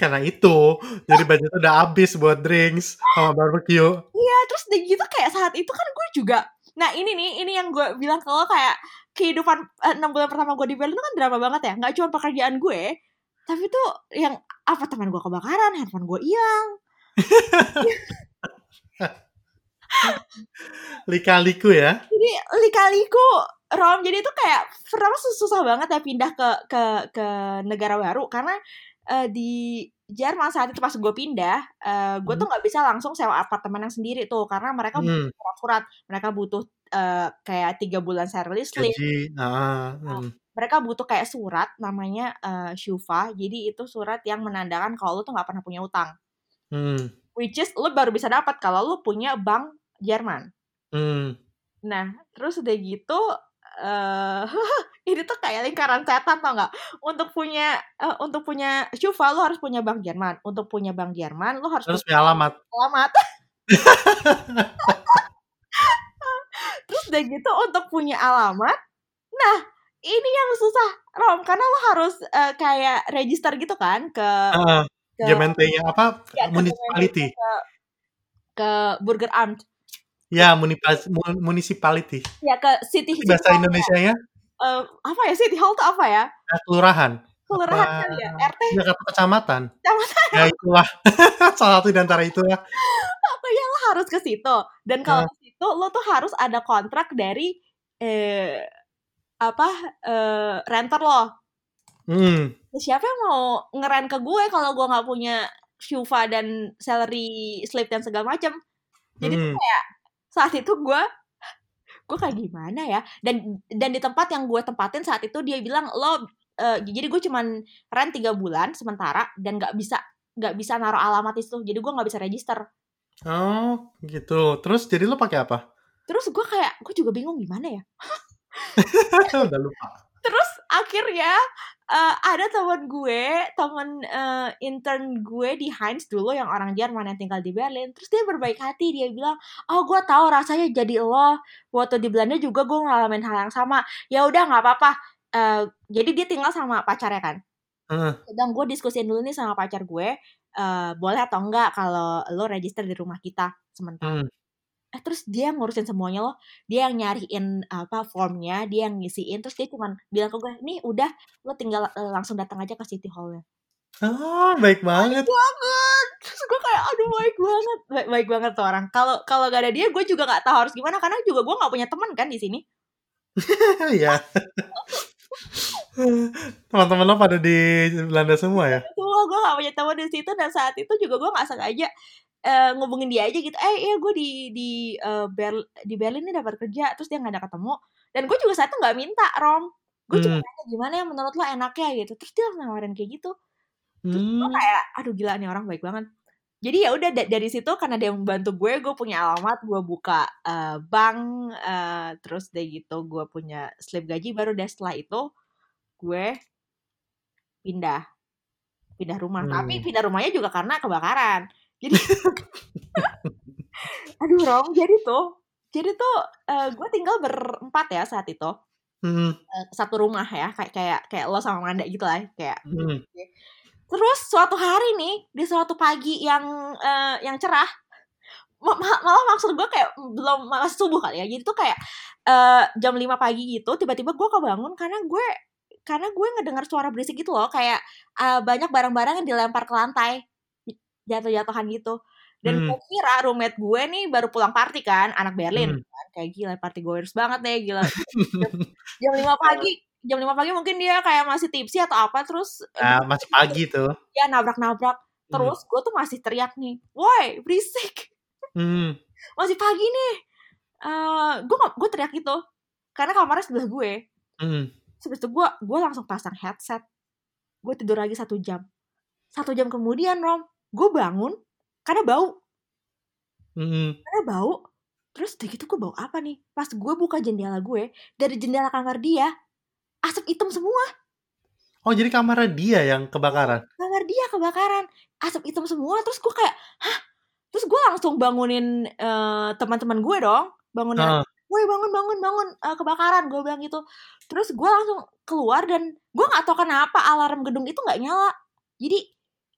Karena itu, jadi budget udah habis buat drinks sama barbecue. Iya, terus deh gitu kayak saat itu kan gue juga. Nah ini nih, ini yang gue bilang kalau kayak kehidupan eh, enam bulan pertama gue di Berlin itu kan drama banget ya. Gak cuma pekerjaan gue, tapi tuh yang apa teman gue kebakaran, handphone gue hilang, Lika-liku ya? Jadi lika-liku Rom. Jadi itu kayak pertama susah banget ya pindah ke ke ke negara baru karena uh, di Jerman saat itu pas gue pindah, uh, gue hmm. tuh nggak bisa langsung sewa apartemen yang sendiri tuh karena mereka butuh hmm. surat-surat, mereka butuh uh, kayak tiga bulan service leave. Ah, nah, hmm. Mereka butuh kayak surat namanya uh, Shufa, jadi itu surat yang menandakan kalau lu tuh nggak pernah punya utang. Hmm. Which is lu baru bisa dapat kalau lu punya bank Jerman. Hmm. Nah, terus udah gitu uh, ini tuh kayak lingkaran setan tau nggak? Untuk punya uh, untuk punya Shufa lu harus punya bank Jerman. Untuk punya bank Jerman lu harus, harus punya alamat. Alamat. terus udah gitu untuk punya alamat, nah ini yang susah Rom karena lo harus uh, kayak register gitu kan ke uh ke apa? Ya, municipality. Ke, ke Burger Amt. Ya, municipality. Ya, ke city. Itu bahasa Indonesia ya? Uh, apa ya city hall itu apa ya? ya kelurahan. Kelurahan apa, kali ya, RT. Ya, kecamatan. Kecamatan. Ya itulah. Salah satu di antara itu ya. Pokoknya lo harus ke situ. Dan kalau nah. ke situ lo tuh harus ada kontrak dari eh apa eh renter lo. Hmm. Siapa yang mau ngeren ke gue kalau gue nggak punya Shufa dan salary slip dan segala macam. Jadi hmm. kayak saat itu gue gue kayak gimana ya dan dan di tempat yang gue tempatin saat itu dia bilang lo uh, jadi gue cuman rent tiga bulan sementara dan nggak bisa nggak bisa naruh alamat itu jadi gue nggak bisa register oh gitu terus jadi lo pakai apa terus gue kayak gue juga bingung gimana ya udah lupa terus akhirnya uh, ada teman gue, teman uh, intern gue di Heinz dulu yang orang Jerman yang tinggal di Berlin. Terus dia berbaik hati, dia bilang, "Oh, gue tahu rasanya jadi lo. Waktu di Belanda juga gue ngalamin hal yang sama. Ya udah nggak apa-apa." Uh, jadi dia tinggal sama pacarnya kan. Uh. Sedang gue diskusin dulu nih sama pacar gue, uh, boleh atau enggak kalau lo register di rumah kita sementara. Hmm eh terus dia ngurusin semuanya loh. Dia yang nyariin apa formnya dia yang ngisiin terus dia cuma bilang ke gue nih udah lo tinggal uh, langsung datang aja ke city hallnya. Oh baik banget baik banget. terus gue kayak aduh baik banget. Baik, baik banget tuh orang. Kalau kalau gak ada dia gue juga gak tahu harus gimana karena juga gue gak punya teman kan di sini. Ya teman-teman lo pada di Belanda semua ya? Semua. Gue gak punya teman di situ dan saat itu juga gue gak sengaja uh, ngubungin dia aja gitu eh iya gue di di uh, Ber di Berlin nih dapat kerja terus dia nggak ada ketemu. Dan gue juga saat itu nggak minta rom. Gue hmm. cuma nanya gimana ya menurut lo enaknya? Gitu. Terus dia nawarin kayak gitu. Terus hmm. gue kayak aduh gila nih orang baik banget. Jadi ya udah dari situ karena dia membantu gue gue punya alamat gue buka uh, bank uh, terus deh gitu gue punya slip gaji. Baru deh setelah itu gue pindah pindah rumah. Hmm. tapi pindah rumahnya juga karena kebakaran jadi aduh Rom jadi tuh jadi tuh uh, gue tinggal berempat ya saat itu hmm. uh, satu rumah ya kayak kayak kayak lo sama Manda gitu lah kayak hmm. terus suatu hari nih di suatu pagi yang uh, yang cerah malah maksud gue kayak belum masih subuh kali ya jadi tuh kayak uh, jam 5 pagi gitu tiba-tiba gue kebangun karena gue karena gue ngedengar suara berisik gitu loh kayak uh, banyak barang-barang yang dilempar ke lantai jatuh-jatuhan gitu dan hmm. gue kira roommate gue nih baru pulang party kan anak Berlin hmm. kan kayak gila party goers banget deh gila jam, lima pagi jam lima pagi mungkin dia kayak masih tipsi atau apa terus uh, masih pagi tuh ya nabrak-nabrak hmm. terus hmm. gue tuh masih teriak nih woi berisik hmm. masih pagi nih uh, gue gue teriak gitu karena kamarnya sebelah gue hmm. sebetulnya gue gue langsung pasang headset gue tidur lagi satu jam satu jam kemudian rom gue bangun karena bau. Mm. karena bau terus udah gitu gue bau apa nih? Pas gue buka jendela gue dari jendela kamar dia asap hitam semua. Oh jadi kamar dia yang kebakaran? Kamar dia kebakaran asap hitam semua terus gue kayak hah? Terus gue langsung bangunin uh, teman-teman gue dong bangunin uh. woi bangun bangun bangun uh, kebakaran gue bilang gitu. Terus gue langsung keluar dan gue nggak tahu kenapa alarm gedung itu nggak nyala. Jadi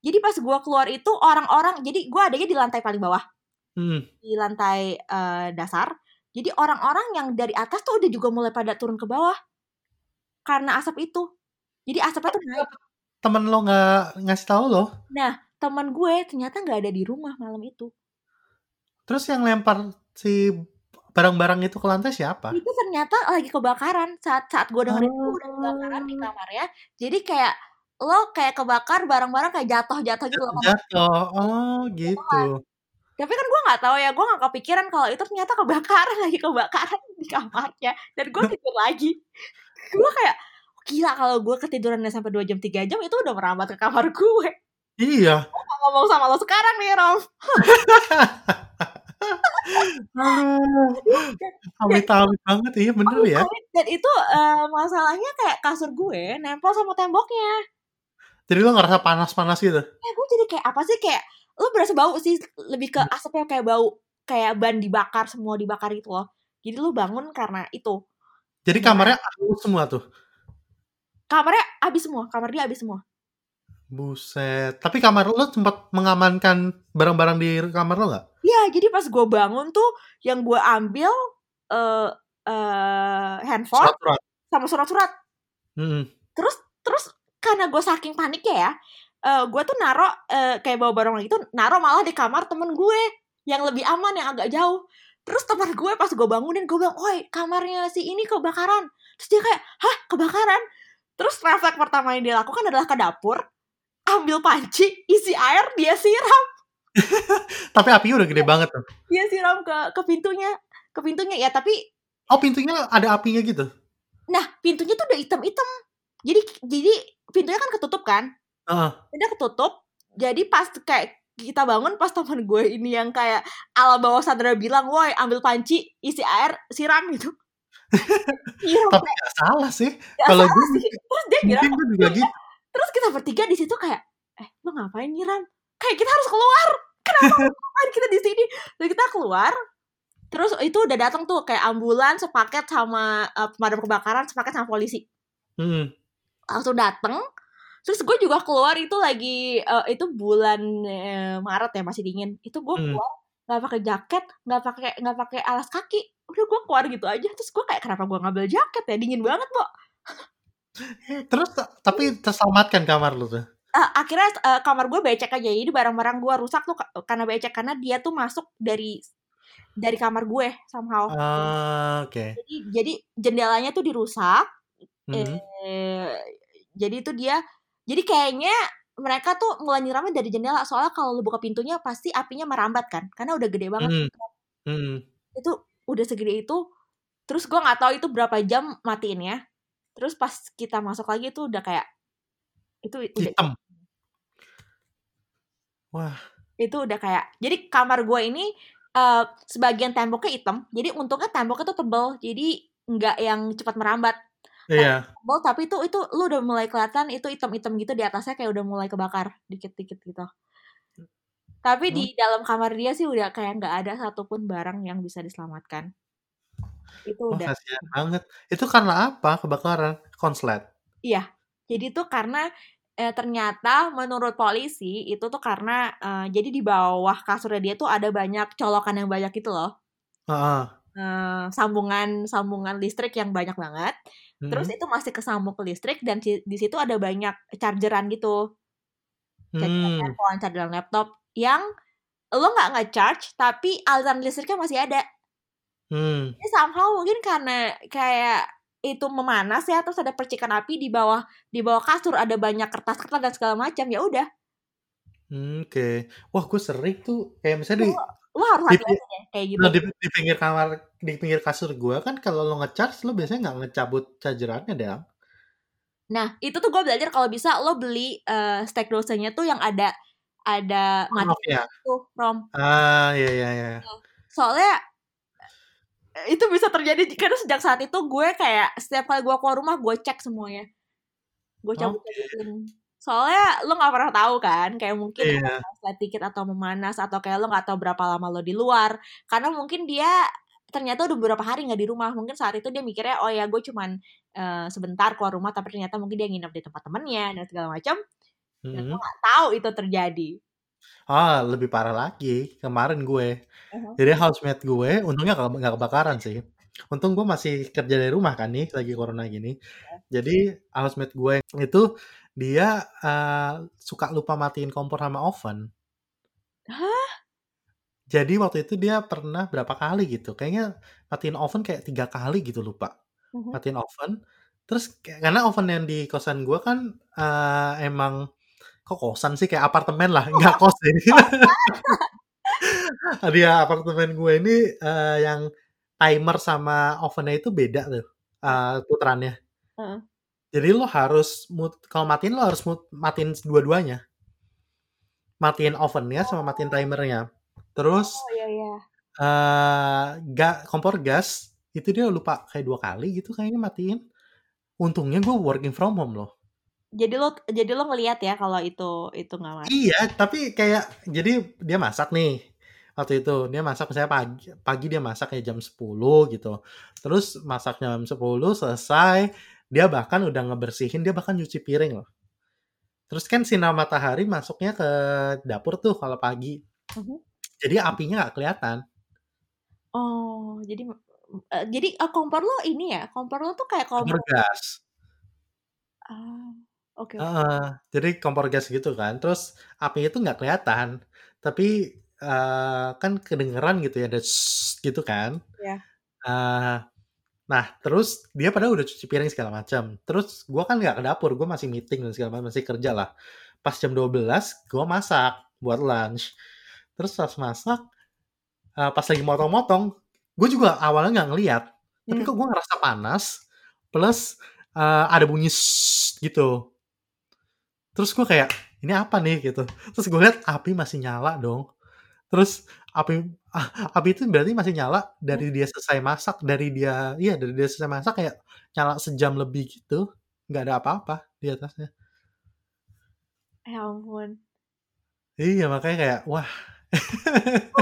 jadi pas gue keluar itu orang-orang jadi gue adanya di lantai paling bawah hmm. di lantai uh, dasar. Jadi orang-orang yang dari atas tuh udah juga mulai pada turun ke bawah karena asap itu. Jadi asapnya tuh naik. Temen lo nggak ngasih tahu lo? Nah, teman gue ternyata nggak ada di rumah malam itu. Terus yang lempar si barang-barang itu ke lantai siapa? Itu ternyata lagi kebakaran saat saat gue dengerin oh. itu udah kebakaran di kamarnya. Jadi kayak lo kayak kebakar barang-barang kayak jatuh-jatuh gitu. Jatuh, oh gitu. Tapi kan gue nggak tahu ya gue nggak kepikiran kalau itu ternyata kebakaran lagi kebakaran di kamarnya dan gue tidur lagi. Gue kayak gila kalau gue ketidurannya sampai dua jam tiga jam itu udah merambat ke kamar gue iya. Gue ngomong sama lo sekarang nih Rom. Amit-amit banget iya bener ya. Dan itu uh, masalahnya kayak kasur gue nempel sama temboknya Jadi lo ngerasa panas-panas gitu? Ya gue jadi kayak apa sih kayak lo berasa bau sih lebih ke hmm. asapnya kayak bau kayak ban dibakar semua dibakar itu loh jadi lo bangun karena itu jadi kamarnya habis semua tuh kamarnya habis semua kamar dia habis semua buset tapi kamar lo sempat mengamankan barang-barang di kamar lo nggak Iya, jadi pas gue bangun tuh yang gue ambil uh, uh, handphone surat -surat. sama surat-surat. Hmm. Terus terus karena gue saking panik ya, uh, eh, gue tuh naro uh, kayak bawa barang lagi tuh naro malah di kamar temen gue yang lebih aman yang agak jauh. Terus teman gue pas gue bangunin gue bilang, oi kamarnya si ini kebakaran. Terus dia kayak hah kebakaran? Terus refleks pertama yang dia lakukan adalah ke dapur ambil panci isi air dia siram. Tapi apinya udah gede banget tuh. Dia siram ke ke pintunya ke pintunya ya tapi oh pintunya ada apinya gitu? Nah pintunya tuh udah hitam-hitam jadi jadi pintunya kan ketutup kan Uh. Udah ketutup. Jadi pas kayak kita bangun pas teman gue ini yang kayak ala bawah sadar bilang, woi ambil panci, isi air, siram gitu. siram Tapi gak salah sih. Kalau gue, sih. terus dia bilang, juga gitu. terus kita bertiga di situ kayak, eh lu ngapain nyiram? Kayak kita harus keluar. Kenapa ngapain kita di sini? Dan kita keluar, terus itu udah datang tuh kayak ambulan sepaket sama uh, pemadam kebakaran sepaket sama polisi. Hmm. Langsung dateng, terus gue juga keluar itu lagi uh, itu bulan uh, Maret ya masih dingin. Itu gue hmm. keluar nggak pakai jaket nggak pakai nggak pakai alas kaki. Udah gue keluar gitu aja. Terus gue kayak kenapa gue ngambil jaket ya? Dingin banget kok terus tapi terselamatkan kamar lu tuh? Uh, akhirnya uh, kamar gue becek aja. Jadi barang-barang gue rusak tuh karena becek karena dia tuh masuk dari dari kamar gue somehow. Uh, oke. Okay. jadi jadi jendelanya tuh dirusak -hmm. eh, jadi itu dia jadi kayaknya mereka tuh mulai nyiramnya dari jendela soalnya kalau lu buka pintunya pasti apinya merambat kan karena udah gede banget mm. Mm. itu udah segede itu terus gue nggak tahu itu berapa jam matiin ya terus pas kita masuk lagi itu udah kayak itu udah hitam wah itu udah kayak jadi kamar gue ini uh, sebagian temboknya hitam jadi untungnya temboknya tuh tebel jadi nggak yang cepat merambat Iya. Tebal, tapi itu itu lu udah mulai kelihatan itu hitam-hitam gitu di atasnya kayak udah mulai kebakar dikit-dikit gitu. Tapi hmm. di dalam kamar dia sih udah kayak nggak ada satupun barang yang bisa diselamatkan. Itu oh, udah. Kasihan banget. Itu karena apa kebakaran? Konslet. Iya. Jadi itu karena eh, ternyata menurut polisi itu tuh karena eh, jadi di bawah kasurnya dia tuh ada banyak colokan yang banyak itu loh. Uh -uh. Uh, sambungan sambungan listrik yang banyak banget hmm. terus itu masih kesambung ke listrik dan di situ ada banyak chargeran gitu chargeran hmm. handphone chargeran laptop yang lo nggak nge-charge tapi aliran listriknya masih ada hmm. Jadi somehow mungkin karena kayak itu memanas ya terus ada percikan api di bawah di bawah kasur ada banyak kertas-kertas dan segala macam ya udah hmm, oke okay. wah gue sering tuh kayak misalnya di lo harus hati-hati ya kayak gitu di, di pinggir kamar di pinggir kasur gue kan kalau lo ngecharge lo biasanya nggak ngecabut chargerannya deh Nah, itu tuh gue belajar kalau bisa lo beli uh, steak dosanya tuh yang ada ada mati ya. tuh from. Ah, iya iya iya. Soalnya itu bisa terjadi karena sejak saat itu gue kayak setiap kali gue keluar rumah gue cek semuanya. Gue cabut cabutin. Okay. Soalnya lo nggak pernah tahu kan, kayak mungkin yeah. flight tiket atau memanas atau kayak lo nggak tahu berapa lama lo di luar. Karena mungkin dia ternyata udah beberapa hari nggak di rumah mungkin saat itu dia mikirnya oh ya gue cuman uh, sebentar keluar rumah tapi ternyata mungkin dia nginep di tempat temennya dan segala macam hmm. dan gue nggak tahu itu terjadi ah lebih parah lagi kemarin gue uh-huh. jadi housemate gue untungnya nggak kebakaran sih untung gue masih kerja dari rumah kan nih lagi corona gini uh-huh. jadi housemate gue itu dia uh, suka lupa matiin kompor sama oven Hah? Jadi waktu itu dia pernah berapa kali gitu, kayaknya matiin oven kayak tiga kali gitu lupa, uh-huh. matiin oven. Terus karena oven yang di kosan gue kan uh, emang kok kosan sih kayak apartemen lah, nggak kos ini. Dia apartemen gue ini uh, yang timer sama ovennya itu beda tuh uh, putarannya. Uh-huh. Jadi lo harus kalau matiin lo harus matiin dua-duanya. Matiin ovennya sama matiin timernya. Terus oh, iya, iya. Uh, ga, kompor gas itu dia lupa kayak dua kali gitu kayaknya matiin. Untungnya gue working from home loh. Jadi lo jadi lo ngelihat ya kalau itu itu nggak mati. Iya, tapi kayak jadi dia masak nih waktu itu dia masak saya pagi pagi dia masak kayak jam 10 gitu terus masak jam 10 selesai dia bahkan udah ngebersihin dia bahkan nyuci piring loh terus kan sinar matahari masuknya ke dapur tuh kalau pagi uh -huh. Jadi apinya nggak kelihatan. Oh, jadi uh, jadi uh, kompor lo ini ya? Kompor lo tuh kayak kompor, kompor gas. Ah, oke. Okay, uh, jadi kompor gas gitu kan. Terus apinya tuh nggak kelihatan, tapi uh, kan kedengeran gitu ya, ada gitu kan. Iya. Yeah. Uh, nah, terus dia pada udah cuci piring segala macam. Terus gue kan nggak ke dapur, gue masih meeting dan segala macam, masih kerja lah. Pas jam 12, gue masak buat lunch terus pas masak uh, pas lagi motong-motong gue juga awalnya nggak ngeliat hmm. tapi kok gue ngerasa panas plus uh, ada bunyi gitu terus gue kayak ini apa nih gitu terus gue lihat api masih nyala dong terus api api itu berarti masih nyala dari dia selesai masak dari dia iya dari dia selesai masak kayak nyala sejam lebih gitu nggak ada apa-apa di atasnya ya ampun iya makanya kayak wah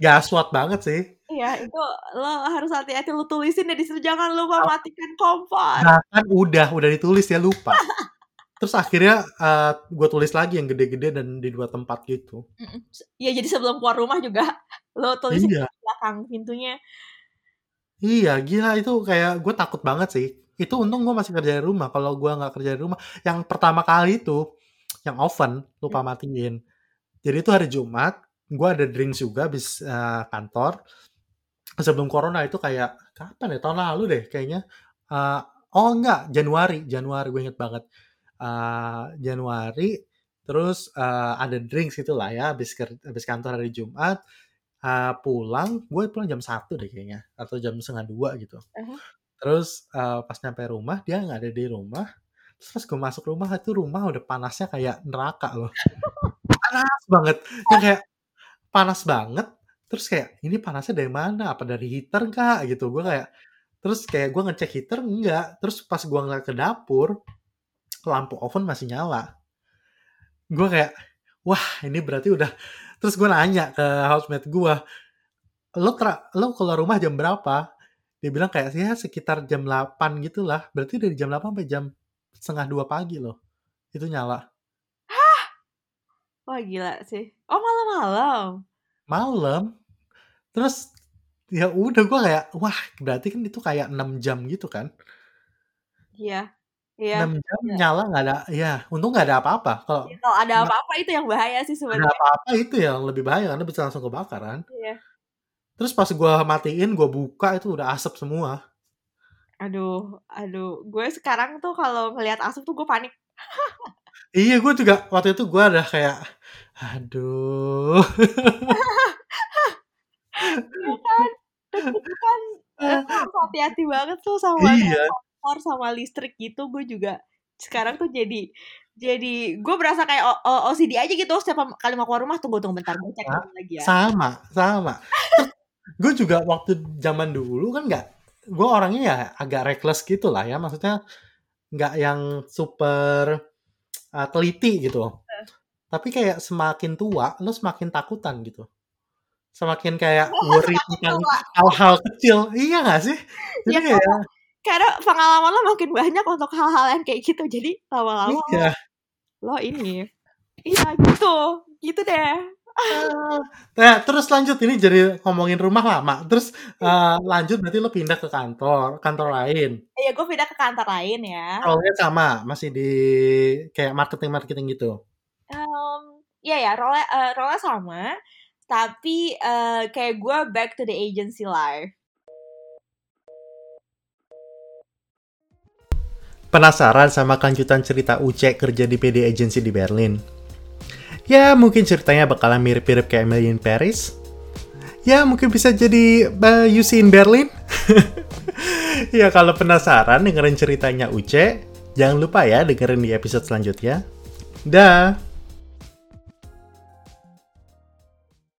Gaswat banget sih. Iya, itu lo harus hati-hati lo tulisin ya di jangan lupa matikan kompor. Nah, kan udah, udah ditulis ya lupa. Terus akhirnya uh, eh, gue tulis lagi yang gede-gede dan di dua tempat gitu. Iya, jadi sebelum keluar rumah juga lo tulis iya. di belakang pintunya. Iya, gila itu kayak gue takut banget sih. Itu untung gue masih kerja di rumah. Kalau gue nggak kerja di rumah, yang pertama kali itu yang oven lupa matiin jadi itu hari Jumat, gue ada drinks juga bis uh, kantor. Sebelum corona itu kayak kapan ya? Tahun lalu deh kayaknya. Uh, oh enggak, Januari, Januari gue inget banget. Uh, Januari, terus uh, ada drinks gitu lah ya, habis habis kantor hari Jumat. Uh, pulang, gue pulang jam satu deh kayaknya, atau jam setengah dua gitu. Uh-huh. Terus uh, pas nyampe rumah, dia nggak ada di rumah. Terus pas gue masuk rumah, itu rumah udah panasnya kayak neraka loh panas banget yang kayak panas banget terus kayak ini panasnya dari mana apa dari heater kak gitu gue kayak terus kayak gue ngecek heater enggak terus pas gue ngeliat ke dapur lampu oven masih nyala gue kayak wah ini berarti udah terus gue nanya ke housemate gue lo tra lo keluar rumah jam berapa dia bilang kayak ya sekitar jam 8 gitulah berarti dari jam 8 sampai jam setengah dua pagi loh itu nyala Wah gila sih. Oh malam-malam. Malam. Terus ya udah gue kayak wah berarti kan itu kayak 6 jam gitu kan. Iya. Iya. 6 jam iya. nyala nggak ada ya untung nggak ada apa-apa. Kalau ya, kalau ada apa-apa itu yang bahaya sih sebenarnya. Ada apa-apa itu yang lebih bahaya karena bisa langsung kebakaran. Iya. Terus pas gue matiin, gue buka itu udah asap semua. Aduh, aduh, gue sekarang tuh kalau ngelihat asap tuh gue panik. iya, gue juga waktu itu gue ada kayak Aduh. Iya kan? Kan hati-hati banget tuh sama iya. Kompor sama listrik gitu. Gue juga sekarang tuh jadi jadi gue berasa kayak OCD aja gitu setiap kali mau keluar rumah tunggu tunggu bentar gue cek Sa lagi ya. sama sama. Gue juga waktu zaman dulu kan nggak gue orangnya ya agak reckless gitu lah ya maksudnya nggak yang super uh, teliti gitu uh. tapi kayak semakin tua lo semakin takutan gitu. Semakin kayak worry tentang hal-hal kecil iya gak sih? Jadi ya, kayak karena pengalaman lo makin banyak untuk hal-hal yang kayak gitu. Jadi lama-lama iya. lo ini iya gitu gitu deh. Nah terus lanjut ini jadi ngomongin rumah lama. Terus uh, lanjut berarti lo pindah ke kantor kantor lain? Iya gue pindah ke kantor lain ya. Role sama. Masih di kayak marketing marketing gitu? Um, iya ya role uh, role sama. Tapi uh, kayak gue back to the agency life Penasaran sama kelanjutan cerita Uce kerja di PD Agency di Berlin? Ya, mungkin ceritanya bakalan mirip-mirip kayak Emily in Paris. Ya, mungkin bisa jadi uh, UC in Berlin. ya, kalau penasaran dengerin ceritanya Uce, jangan lupa ya dengerin di episode selanjutnya. Dah!